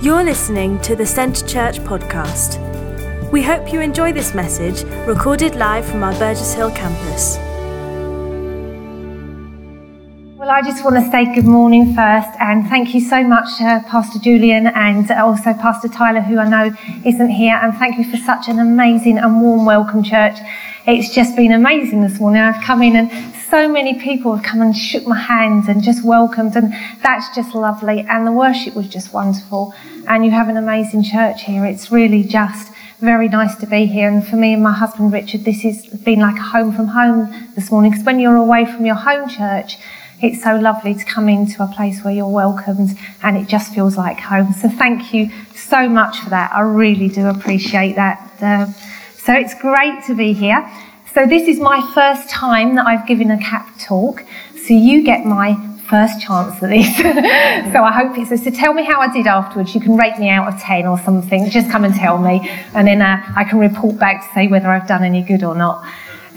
You're listening to the Centre Church podcast. We hope you enjoy this message recorded live from our Burgess Hill campus. Well, I just want to say good morning first and thank you so much, uh, Pastor Julian and also Pastor Tyler, who I know isn't here. And thank you for such an amazing and warm welcome, church. It's just been amazing this morning. I've come in and so many people have come and shook my hands and just welcomed, and that's just lovely. And the worship was just wonderful. And you have an amazing church here. It's really just very nice to be here. And for me and my husband Richard, this has been like a home from home this morning. Because when you're away from your home church, it's so lovely to come into a place where you're welcomed and it just feels like home. So thank you so much for that. I really do appreciate that. Uh, so it's great to be here. So this is my first time that I've given a CAP talk. So you get my first chance at this. so I hope it's so. Tell me how I did afterwards. You can rate me out of 10 or something. Just come and tell me. And then uh, I can report back to say whether I've done any good or not.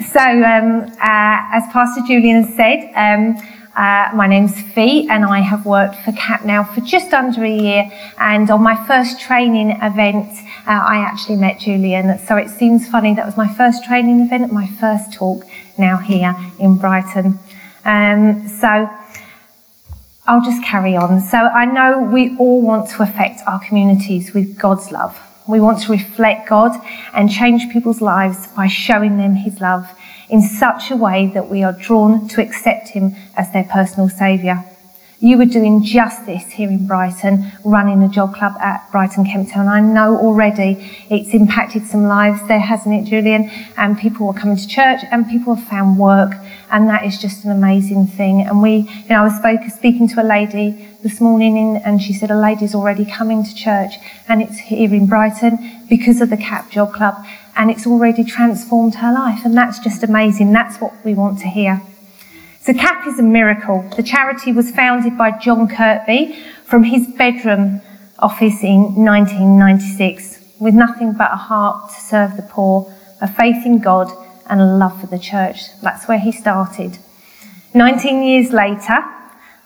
So, um, uh, as Pastor Julian said, um, uh, my name's Fee, and I have worked for CAP now for just under a year. And on my first training event, uh, I actually met Julian. So it seems funny that was my first training event, my first talk now here in Brighton. Um, so I'll just carry on. So I know we all want to affect our communities with God's love. We want to reflect God and change people's lives by showing them His love in such a way that we are drawn to accept him as their personal saviour. You were doing just this here in Brighton, running a job club at Brighton Kemptown. I know already it's impacted some lives there, hasn't it, Julian? And people are coming to church and people have found work. And that is just an amazing thing. And we, you know, I was spoke, speaking to a lady this morning and she said a lady's already coming to church and it's here in Brighton because of the CAP Job Club and it's already transformed her life. And that's just amazing. That's what we want to hear. So CAP is a miracle. The charity was founded by John Kirkby from his bedroom office in 1996 with nothing but a heart to serve the poor, a faith in God and a love for the church. That's where he started. 19 years later,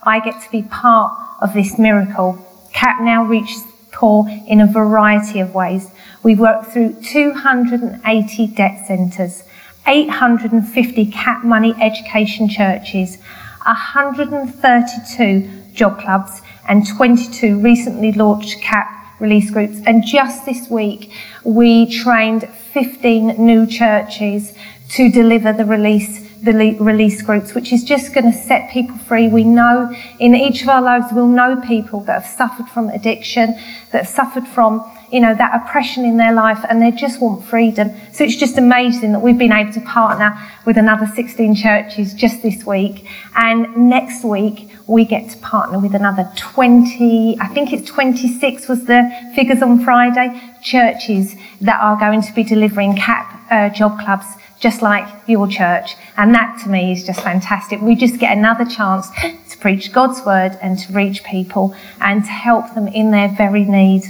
I get to be part of this miracle. CAP now reaches poor in a variety of ways. We work through 280 debt centres, 850 CAP money education churches, 132 job clubs, and 22 recently launched CAP release groups. And just this week, we trained 15 new churches to deliver the release the release groups, which is just going to set people free. We know in each of our lives, we'll know people that have suffered from addiction, that have suffered from, you know, that oppression in their life, and they just want freedom. So it's just amazing that we've been able to partner with another 16 churches just this week. And next week, we get to partner with another 20, I think it's 26 was the figures on Friday, churches that are going to be delivering CAP uh, job clubs just like your church. And that to me is just fantastic. We just get another chance to preach God's word and to reach people and to help them in their very need.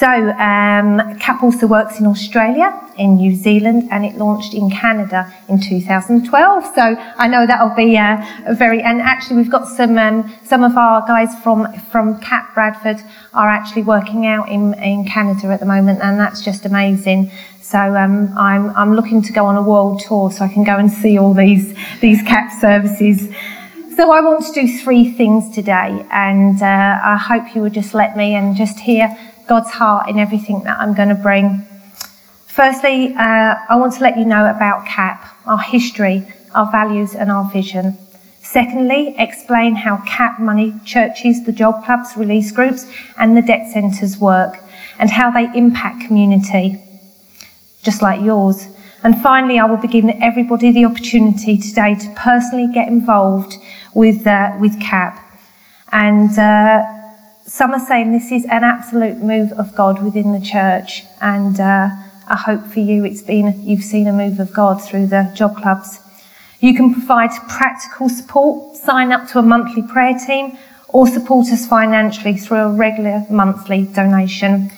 So, um, CAP also works in Australia, in New Zealand, and it launched in Canada in 2012. So, I know that'll be a very, and actually, we've got some, um, some of our guys from, from CAP Bradford are actually working out in, in Canada at the moment, and that's just amazing. So um, I'm, I'm looking to go on a world tour so I can go and see all these, these CAP services. So I want to do three things today, and uh, I hope you will just let me and just hear God's heart in everything that I'm going to bring. Firstly, uh, I want to let you know about CAP, our history, our values, and our vision. Secondly, explain how CAP money churches, the job clubs, release groups, and the debt centres work, and how they impact community just like yours. And finally, I will be giving everybody the opportunity today to personally get involved with, uh, with CAP. And uh, some are saying this is an absolute move of God within the church. And uh, I hope for you it's been, you've seen a move of God through the job clubs. You can provide practical support, sign up to a monthly prayer team, or support us financially through a regular monthly donation.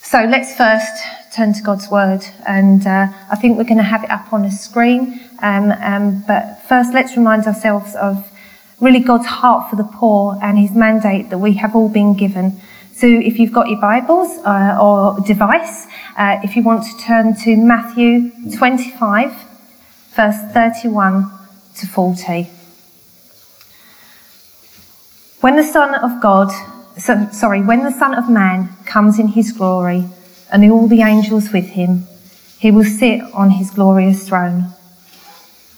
So let's first turn to God's Word, and uh, I think we're going to have it up on a screen. Um, um, but first, let's remind ourselves of really God's heart for the poor and his mandate that we have all been given. So if you've got your Bibles uh, or device, uh, if you want to turn to Matthew 25, verse 31 to 40. When the Son of God, so, sorry, when the Son of Man comes in his glory and all the angels with him, he will sit on his glorious throne.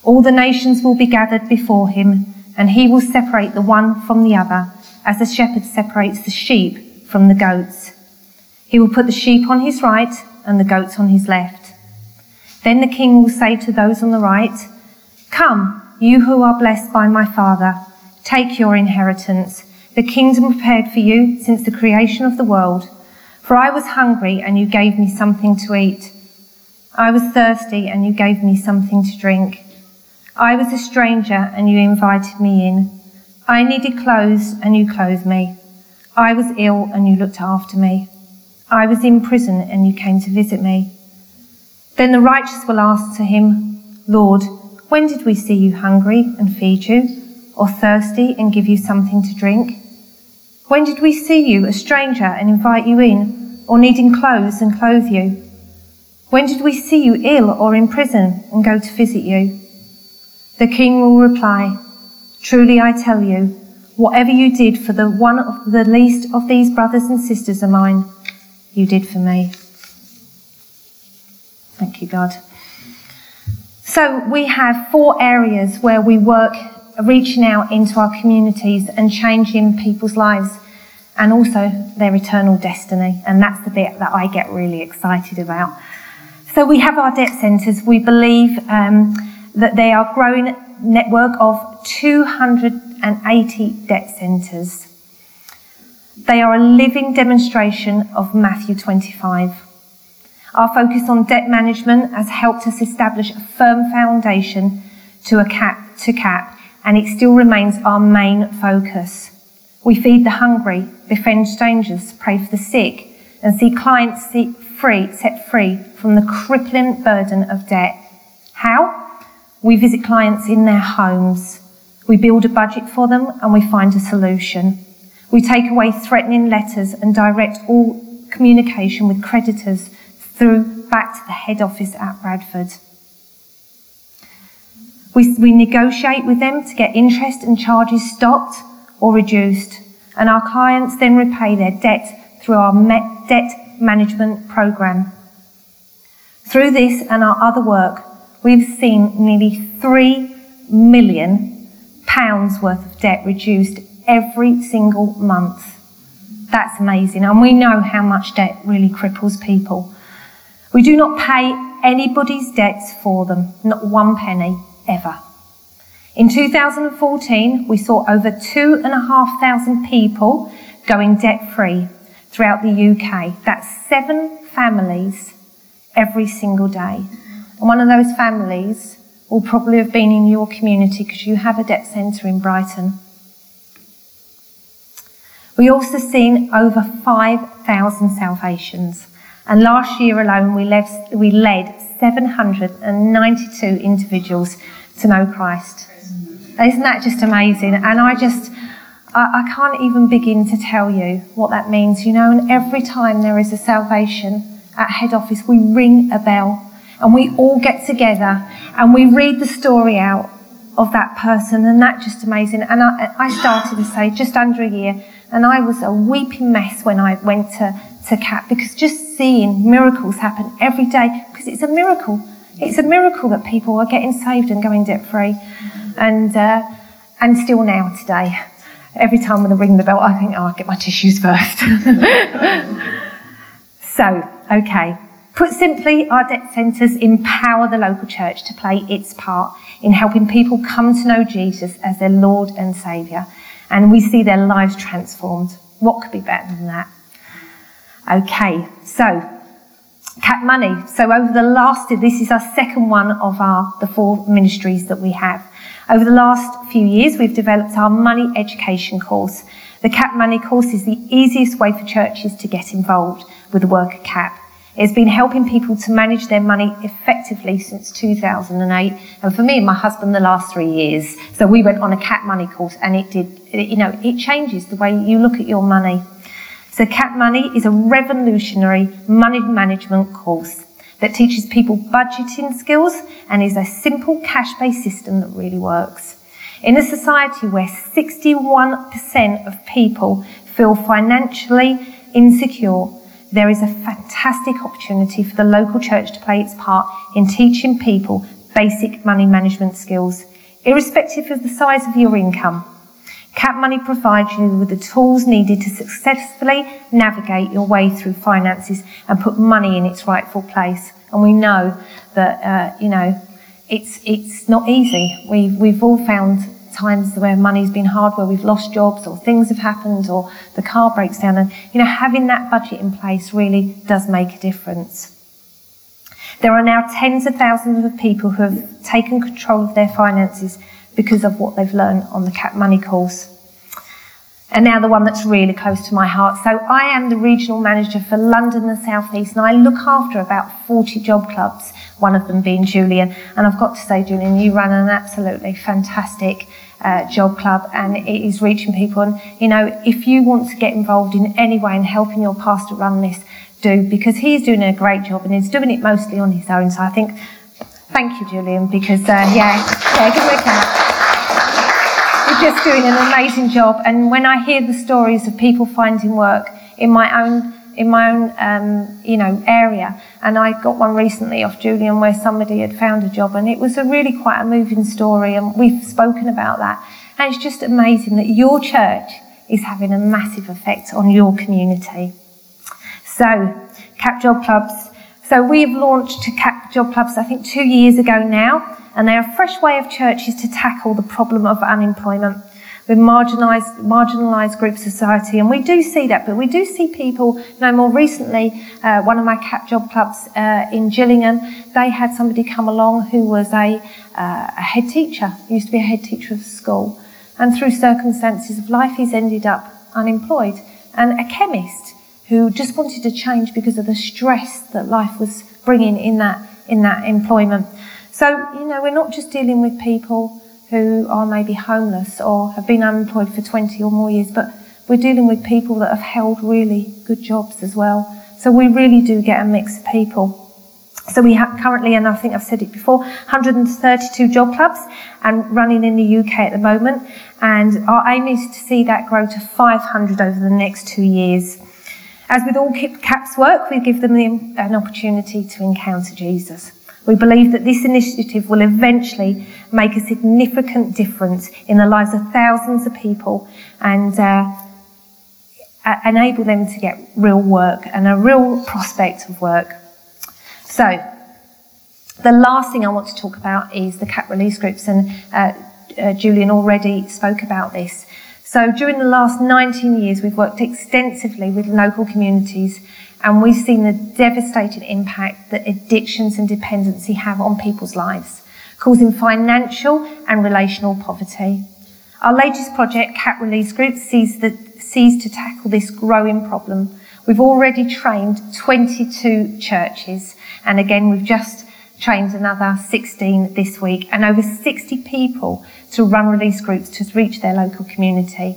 All the nations will be gathered before him, and he will separate the one from the other, as a shepherd separates the sheep from the goats. He will put the sheep on his right and the goats on his left. Then the king will say to those on the right, Come, you who are blessed by my Father, take your inheritance, the kingdom prepared for you since the creation of the world. For I was hungry, and you gave me something to eat. I was thirsty, and you gave me something to drink. I was a stranger, and you invited me in. I needed clothes, and you clothed me. I was ill, and you looked after me. I was in prison, and you came to visit me. Then the righteous will ask to him, Lord, when did we see you hungry and feed you, or thirsty and give you something to drink? When did we see you a stranger and invite you in, or needing clothes and clothe you? When did we see you ill or in prison and go to visit you? The king will reply, Truly I tell you, whatever you did for the one of the least of these brothers and sisters of mine, you did for me. Thank you, God. So we have four areas where we work reaching out into our communities and changing people's lives and also their eternal destiny. And that's the bit that I get really excited about. So we have our debt centres. We believe um, that they are growing network of 280 debt centres. They are a living demonstration of Matthew 25. Our focus on debt management has helped us establish a firm foundation to a cap to cap, and it still remains our main focus. We feed the hungry, befriend strangers, pray for the sick, and see clients free, set free from the crippling burden of debt. How? We visit clients in their homes. We build a budget for them and we find a solution. We take away threatening letters and direct all communication with creditors through back to the head office at Bradford. We, we negotiate with them to get interest and charges stopped or reduced, and our clients then repay their debt through our debt management program. Through this and our other work, we've seen nearly three million pounds worth of debt reduced every single month. That's amazing. And we know how much debt really cripples people. We do not pay anybody's debts for them, not one penny ever. In 2014, we saw over 2,500 people going debt free throughout the UK. That's seven families every single day. And one of those families will probably have been in your community because you have a debt centre in Brighton. We also seen over 5,000 salvations. And last year alone, we led, we led 792 individuals to know Christ. Isn't that just amazing? And I just, I, I can't even begin to tell you what that means, you know. And every time there is a salvation at head office, we ring a bell and we all get together and we read the story out of that person, and that's just amazing. And I, I started to say just under a year, and I was a weeping mess when I went to, to CAP because just seeing miracles happen every day, because it's a miracle. It's a miracle that people are getting saved and going debt free. And, uh, and still now today, every time when I ring the bell, I think, oh, I'll get my tissues first. so, okay. Put simply, our debt centres empower the local church to play its part in helping people come to know Jesus as their Lord and Saviour. And we see their lives transformed. What could be better than that? Okay, so Cap Money. So over the last, this is our second one of our the four ministries that we have. Over the last few years, we've developed our money education course. The Cap Money course is the easiest way for churches to get involved with the work of Cap. It's been helping people to manage their money effectively since 2008. And for me and my husband, the last three years. So we went on a CAP money course and it did, you know, it changes the way you look at your money. So Cap Money is a revolutionary money management course that teaches people budgeting skills and is a simple cash-based system that really works. In a society where 61% of people feel financially insecure, there is a fantastic opportunity for the local church to play its part in teaching people basic money management skills, irrespective of the size of your income. Cap Money provides you with the tools needed to successfully navigate your way through finances and put money in its rightful place. And we know that, uh, you know, it's, it's not easy. We've, we've all found times where money's been hard, where we've lost jobs or things have happened or the car breaks down. And, you know, having that budget in place really does make a difference. There are now tens of thousands of people who have taken control of their finances because of what they've learned on the CAP Money course. And now the one that's really close to my heart. So I am the regional manager for London and South East, and I look after about 40 job clubs, one of them being Julian. And I've got to say, Julian, you run an absolutely fantastic uh, job club, and it is reaching people. And, you know, if you want to get involved in any way in helping your pastor run this, do, because he's doing a great job and he's doing it mostly on his own. So I think, thank you, Julian, because, uh, yeah, yeah, give him a clap just doing an amazing job. And when I hear the stories of people finding work in my own in my own um, you know area, and I got one recently off Julian where somebody had found a job, and it was a really quite a moving story, and we've spoken about that. And it's just amazing that your church is having a massive effect on your community. So, Cap Job Clubs. So we have launched Cap Job Clubs, I think, two years ago now and they are a fresh way of churches to tackle the problem of unemployment with marginalised, marginalised groups of society. And we do see that, but we do see people, you more recently, uh, one of my CAP job clubs uh, in Gillingham, they had somebody come along who was a, uh, a head teacher, used to be a head teacher of school. And through circumstances of life, he's ended up unemployed. And a chemist who just wanted to change because of the stress that life was bringing in that, in that employment. So, you know, we're not just dealing with people who are maybe homeless or have been unemployed for 20 or more years, but we're dealing with people that have held really good jobs as well. So we really do get a mix of people. So we have currently, and I think I've said it before, 132 job clubs and running in the UK at the moment. And our aim is to see that grow to 500 over the next two years. As with all CAP's work, we give them the, an opportunity to encounter Jesus. We believe that this initiative will eventually make a significant difference in the lives of thousands of people and uh, enable them to get real work and a real prospect of work. So, the last thing I want to talk about is the CAP release groups, and uh, uh, Julian already spoke about this. So, during the last 19 years, we've worked extensively with local communities and we've seen the devastating impact that addictions and dependency have on people's lives, causing financial and relational poverty. Our latest project, CAP Release Group, sees, the, sees to tackle this growing problem. We've already trained 22 churches, and again, we've just trained another 16 this week, and over 60 people to run release groups to reach their local community.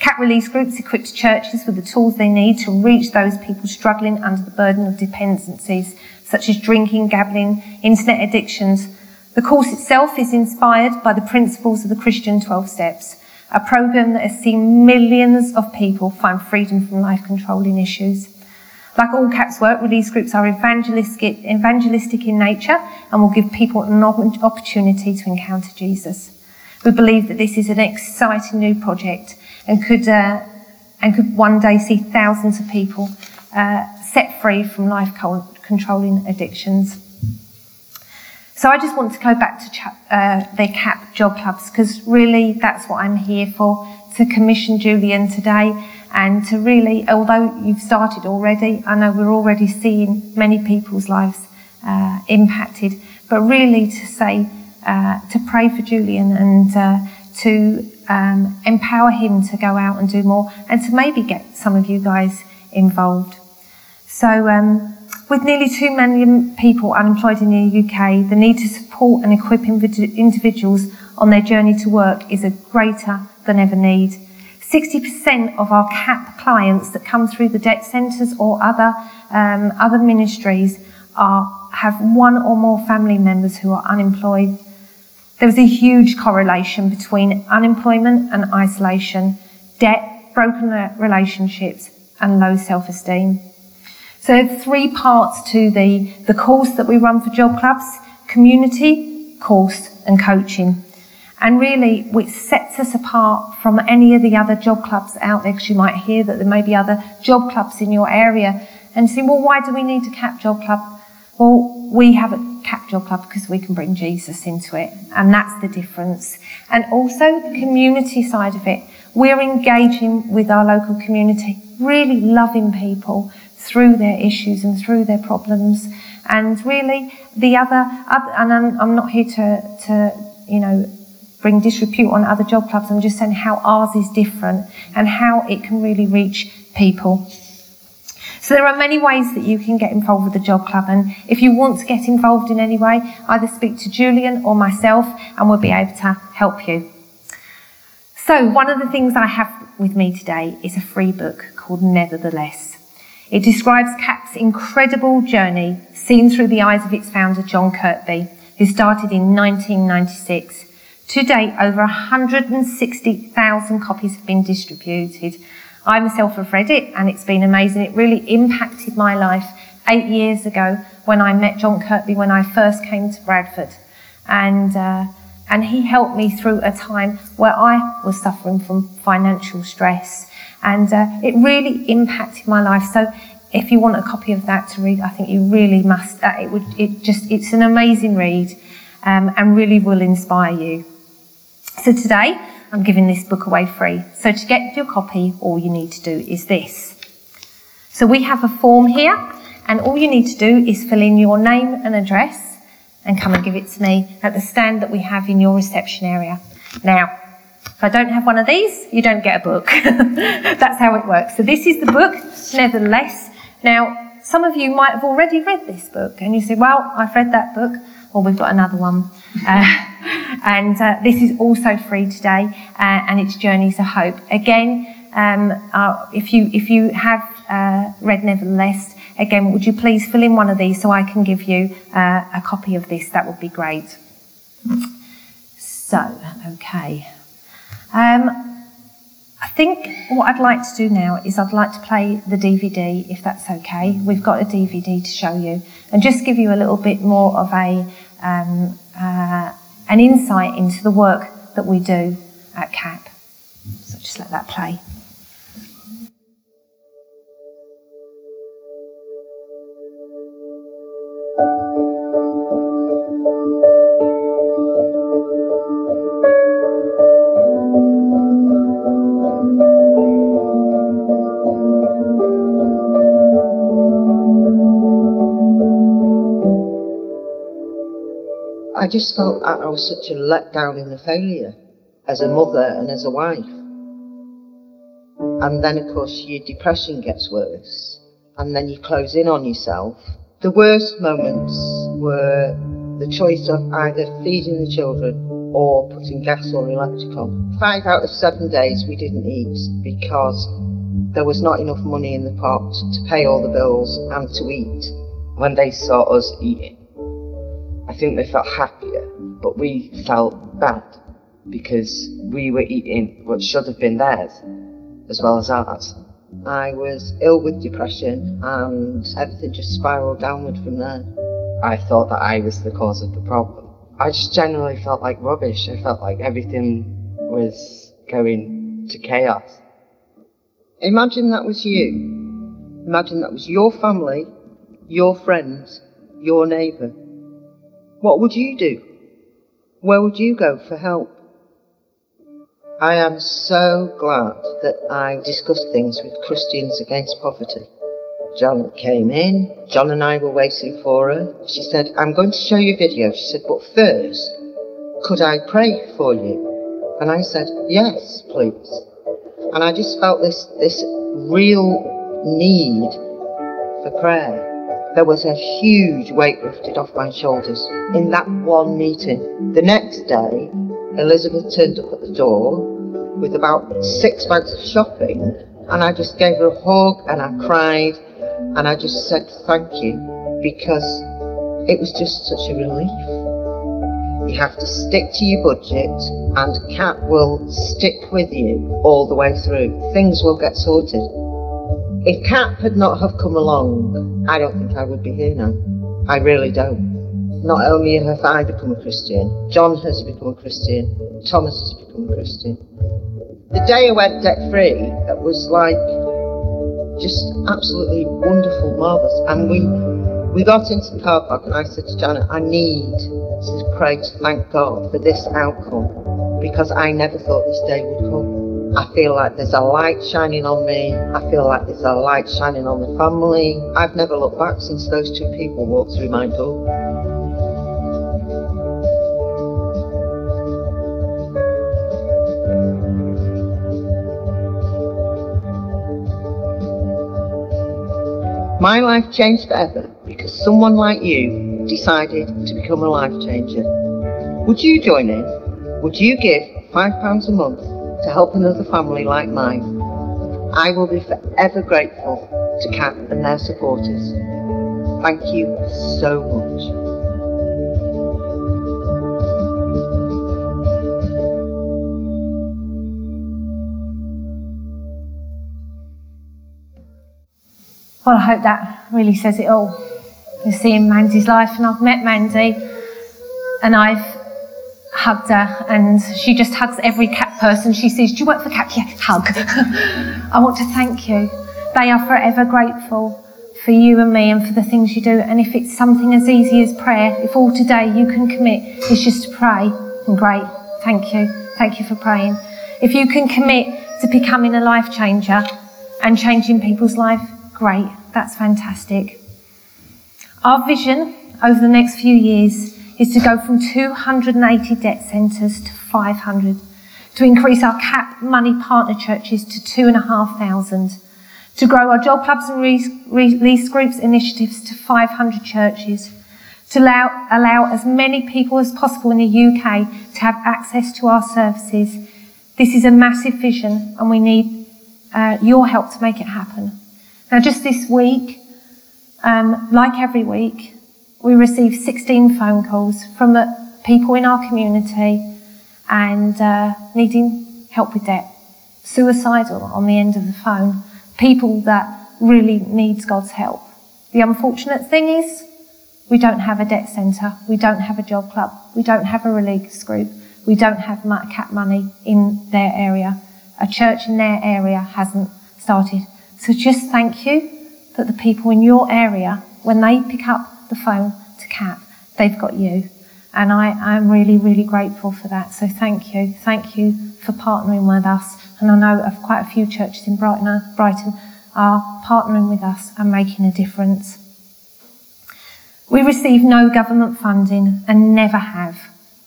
CAP release groups equipped churches with the tools they need to reach those people struggling under the burden of dependencies, such as drinking, gambling, internet addictions. The course itself is inspired by the principles of the Christian 12 Steps, a program that has seen millions of people find freedom from life controlling issues. Like all CAP's work, release groups are evangelistic, evangelistic in nature and will give people an opportunity to encounter Jesus. We believe that this is an exciting new project and could, uh, and could one day see thousands of people uh, set free from life controlling addictions. So I just want to go back to uh, the CAP job clubs because really that's what I'm here for to commission Julian today and to really, although you've started already, I know we're already seeing many people's lives uh, impacted, but really to say, uh, to pray for Julian and uh, to um, empower him to go out and do more and to maybe get some of you guys involved. So um, With nearly 2 million people unemployed in the UK, the need to support and equip individuals on their journey to work is a greater than ever need. 60% of our CAP clients that come through the debt centres or other, um, other ministries are, have one or more family members who are unemployed. There was a huge correlation between unemployment and isolation, debt, broken relationships, and low self-esteem. So there are three parts to the, the course that we run for job clubs, community, course, and coaching. And really, which sets us apart from any of the other job clubs out there, because you might hear that there may be other job clubs in your area. And say, well, why do we need a CAP job club? Well, we have a CAP job club because we can bring Jesus into it. And that's the difference. And also the community side of it. We're engaging with our local community, really loving people through their issues and through their problems. And really, the other, and I'm, I'm not here to, to, you know, bring disrepute on other job clubs. I'm just saying how ours is different and how it can really reach people. So there are many ways that you can get involved with the job club and if you want to get involved in any way, either speak to Julian or myself and we'll be able to help you. So one of the things I have with me today is a free book called Nevertheless. It describes CAP's incredible journey seen through the eyes of its founder John Kirkby, who started in 1996 to date, over 160,000 copies have been distributed. I myself have read it and it's been amazing. It really impacted my life eight years ago when I met John Kirkby when I first came to Bradford. And, uh, and he helped me through a time where I was suffering from financial stress. And uh, it really impacted my life. So if you want a copy of that to read, I think you really must. Uh, it would, it just, it's an amazing read um, and really will inspire you. So today, I'm giving this book away free. So to get your copy, all you need to do is this. So we have a form here, and all you need to do is fill in your name and address and come and give it to me at the stand that we have in your reception area. Now, if I don't have one of these, you don't get a book. That's how it works. So this is the book, nevertheless. Now, some of you might have already read this book, and you say, well, I've read that book, or we've got another one. Uh, and uh, this is also free today, uh, and it's Journeys of Hope. Again, um, uh, if you if you have uh, read Nevertheless, again, would you please fill in one of these so I can give you uh, a copy of this? That would be great. So, okay. Um, I think what I'd like to do now is I'd like to play the DVD, if that's okay. We've got a DVD to show you, and just give you a little bit more of a um, uh, an insight into the work that we do at CAP. So just let that play. Just felt I was such a letdown and a failure as a mother and as a wife. And then, of course, your depression gets worse, and then you close in on yourself. The worst moments were the choice of either feeding the children or putting gas or electric on. Five out of seven days we didn't eat because there was not enough money in the pot to pay all the bills and to eat. When they saw us eating, I think they felt happier, but we felt bad because we were eating what should have been theirs as well as ours. I was ill with depression and everything just spiraled downward from there. I thought that I was the cause of the problem. I just generally felt like rubbish. I felt like everything was going to chaos. Imagine that was you. Imagine that was your family, your friends, your neighbour. What would you do? Where would you go for help? I am so glad that I discussed things with Christians Against Poverty. John came in, John and I were waiting for her. She said, I'm going to show you a video. She said, but first, could I pray for you? And I said, yes, please. And I just felt this, this real need for prayer. There was a huge weight lifted off my shoulders in that one meeting. The next day, Elizabeth turned up at the door with about six bags of shopping, and I just gave her a hug and I cried and I just said thank you because it was just such a relief. You have to stick to your budget, and CAP will stick with you all the way through. Things will get sorted. If CAP had not have come along, I don't think I would be here now. I really don't. Not only have I become a Christian, John has become a Christian, Thomas has become a Christian. The day I went debt free, it was like just absolutely wonderful, marvellous. And we we got into the car park and I said to Janet, I need to pray to thank God for this outcome because I never thought this day would come. I feel like there's a light shining on me. I feel like there's a light shining on the family. I've never looked back since those two people walked through my door. My life changed forever because someone like you decided to become a life changer. Would you join in? Would you give £5 a month to help another family like mine? I will be forever grateful to CAP and their supporters. Thank you so much. Well, I hope that really says it all. You're seeing Mandy's life, and I've met Mandy, and I've hugged her, and she just hugs every CAP person she sees. Do you work for CAP? Yeah, hug. I want to thank you. They are forever grateful for you and me and for the things you do. And if it's something as easy as prayer, if all today you can commit is just to pray, and great, thank you. Thank you for praying. If you can commit to becoming a life changer and changing people's life, great. That's fantastic. Our vision over the next few years is to go from 280 debt centres to 500, to increase our CAP money partner churches to 2,500, to grow our job clubs and release groups initiatives to 500 churches, to allow, allow as many people as possible in the UK to have access to our services. This is a massive vision and we need uh, your help to make it happen. Now, just this week, um, like every week, we received 16 phone calls from people in our community and uh, needing help with debt, suicidal on the end of the phone, people that really needs God's help. The unfortunate thing is, we don't have a debt centre, we don't have a job club, we don't have a release group, we don't have CAP money in their area. A church in their area hasn't started. So just thank you that the people in your area, when they pick up the phone to CAP, they've got you. And I, I'm really, really grateful for that. So thank you. Thank you for partnering with us. And I know of quite a few churches in Brighton, Brighton are partnering with us and making a difference. We receive no government funding and never have.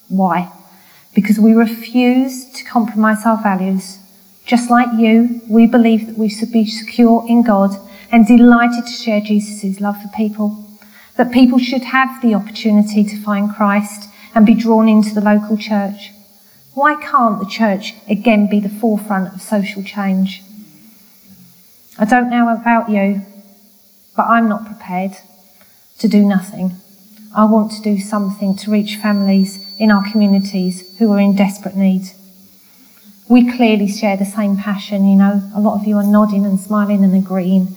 Why? Because we refuse to compromise our values just like you, we believe that we should be secure in God and delighted to share Jesus' love for people. That people should have the opportunity to find Christ and be drawn into the local church. Why can't the church again be the forefront of social change? I don't know about you, but I'm not prepared to do nothing. I want to do something to reach families in our communities who are in desperate need we clearly share the same passion. You know, a lot of you are nodding and smiling and agreeing.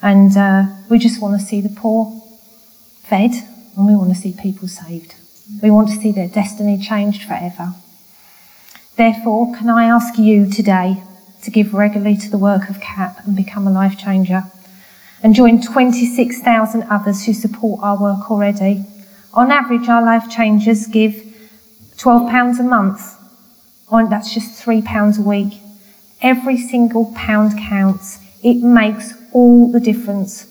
And uh, we just want to see the poor fed and we want to see people saved. We want to see their destiny changed forever. Therefore, can I ask you today to give regularly to the work of CAP and become a life changer? And join 26,000 others who support our work already. On average, our life changers give £12 a month on, that's just three pounds a week. Every single pound counts. It makes all the difference.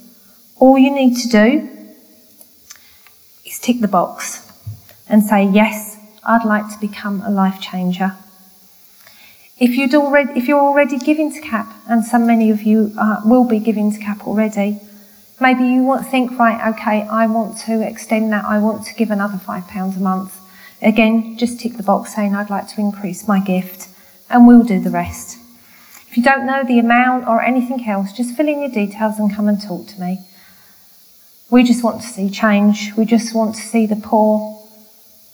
All you need to do tick the box and say, yes, I'd like to become a life changer. If, you'd already, if you're already giving to CAP, and so many of you will be giving to CAP already, Maybe you want to think, right, okay, I want to extend that. I want to give another five pounds a month. Again, just tick the box saying I'd like to increase my gift and we'll do the rest. If you don't know the amount or anything else, just fill in your details and come and talk to me. We just want to see change. We just want to see the poor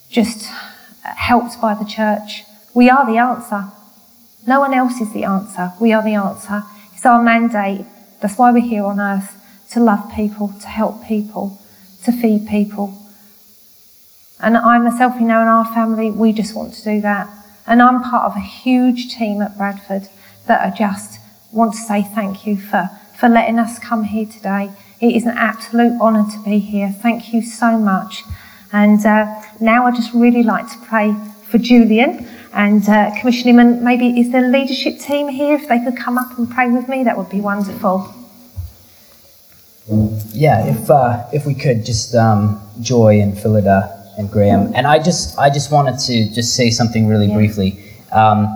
just helped by the church. We are the answer. No one else is the answer. We are the answer. It's our mandate. That's why we're here on earth to love people, to help people, to feed people. And I myself, you know, in our family, we just want to do that. And I'm part of a huge team at Bradford that I just want to say thank you for, for letting us come here today. It is an absolute honour to be here. Thank you so much. And uh, now I just really like to pray for Julian and uh, commission him. And maybe is the leadership team here? If they could come up and pray with me, that would be wonderful. Yeah, if uh, if we could just um, Joy and Philida and Graham, and I just I just wanted to just say something really yeah. briefly. Um,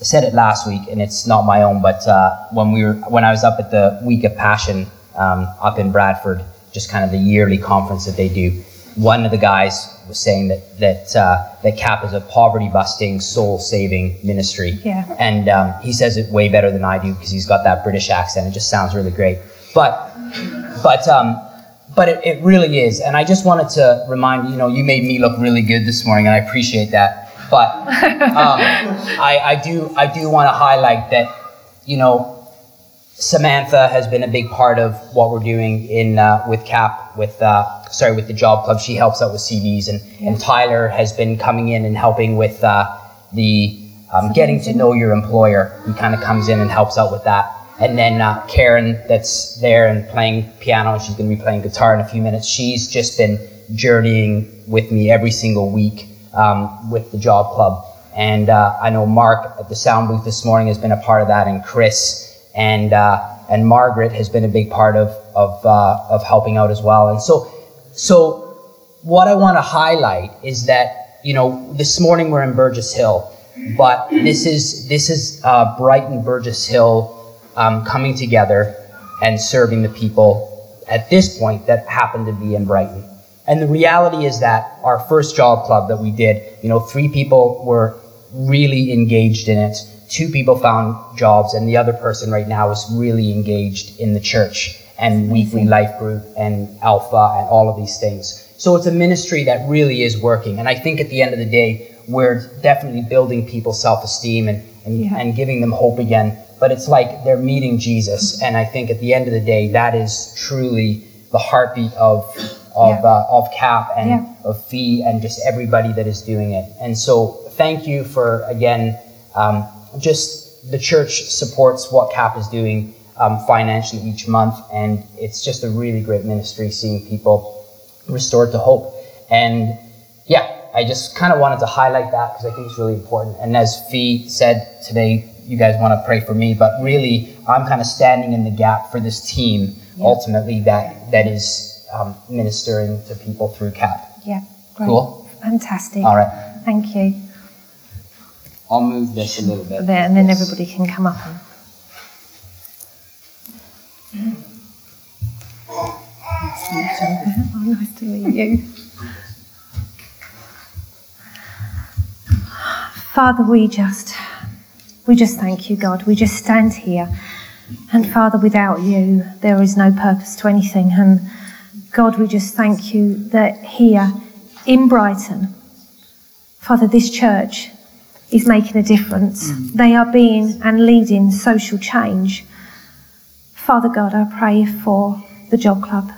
I said it last week, and it's not my own, but uh, when we were when I was up at the Week of Passion um, up in Bradford, just kind of the yearly conference that they do, one of the guys was saying that that uh, that CAP is a poverty busting, soul saving ministry. Yeah. And um, he says it way better than I do because he's got that British accent. It just sounds really great. But but um, but it, it really is. And I just wanted to remind you know you made me look really good this morning, and I appreciate that. But um, I, I do I do want to highlight that you know Samantha has been a big part of what we're doing in uh, with CAP with uh, sorry with the Job Club. She helps out with CVs, and, yeah. and Tyler has been coming in and helping with uh, the um, getting to know your employer. He kind of comes in and helps out with that. And then uh, Karen, that's there and playing piano, she's going to be playing guitar in a few minutes. She's just been journeying with me every single week um, with the Job Club. And uh, I know Mark at the sound booth this morning has been a part of that, and Chris and uh, and Margaret has been a big part of of uh, of helping out as well. And so, so what I want to highlight is that you know this morning we're in Burgess Hill, but this is this is uh, Brighton Burgess Hill um, coming together and serving the people at this point that happen to be in Brighton. And the reality is that our first job club that we did, you know, three people were really engaged in it. Two people found jobs, and the other person right now is really engaged in the church and weekly life group and alpha and all of these things. So it's a ministry that really is working. And I think at the end of the day, we're definitely building people's self esteem and, and, yeah. and giving them hope again but it's like they're meeting Jesus. And I think at the end of the day, that is truly the heartbeat of of, yeah. uh, of CAP and yeah. of Fee and just everybody that is doing it. And so thank you for, again, um, just the church supports what CAP is doing um, financially each month. And it's just a really great ministry seeing people restored to hope. And yeah, I just kind of wanted to highlight that because I think it's really important. And as Fee said today, you guys want to pray for me, but really, I'm kind of standing in the gap for this team yeah. ultimately that that is um, ministering to people through CAP. Yeah, great. Cool. Fantastic. All right. Thank you. I'll move this a little bit. There, and then everybody can come up. And... oh, nice to meet you. Father, we just we just thank you, God. We just stand here. And Father, without you, there is no purpose to anything. And God, we just thank you that here in Brighton, Father, this church is making a difference. Mm. They are being and leading social change. Father God, I pray for the Job Club.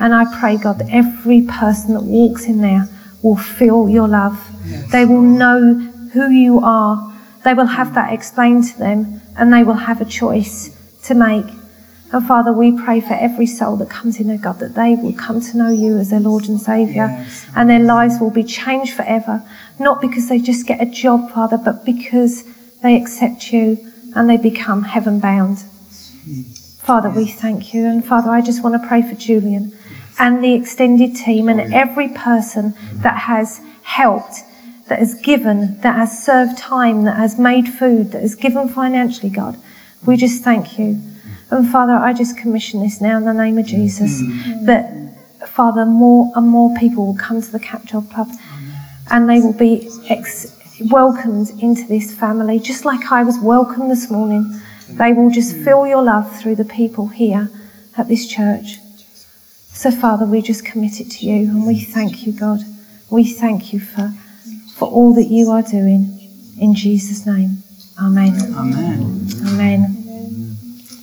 And I pray, God, that every person that walks in there will feel your love. Yes. They will know who you are they will have that explained to them and they will have a choice to make. And Father, we pray for every soul that comes in there, God, that they will come to know you as their Lord and Saviour yes. and their lives will be changed forever. Not because they just get a job, Father, but because they accept you and they become heaven bound. Father, we thank you. And Father, I just want to pray for Julian and the extended team and every person that has helped that has given, that has served time, that has made food, that has given financially, God. We just thank you. And Father, I just commission this now in the name of mm. Jesus mm. that, Father, more and more people will come to the Cap Job Club and they will be ex- welcomed into this family, just like I was welcomed this morning. They will just mm. feel your love through the people here at this church. So, Father, we just commit it to you and we thank you, God. We thank you for, for all that you are doing. In Jesus' name. Amen. Amen. Amen.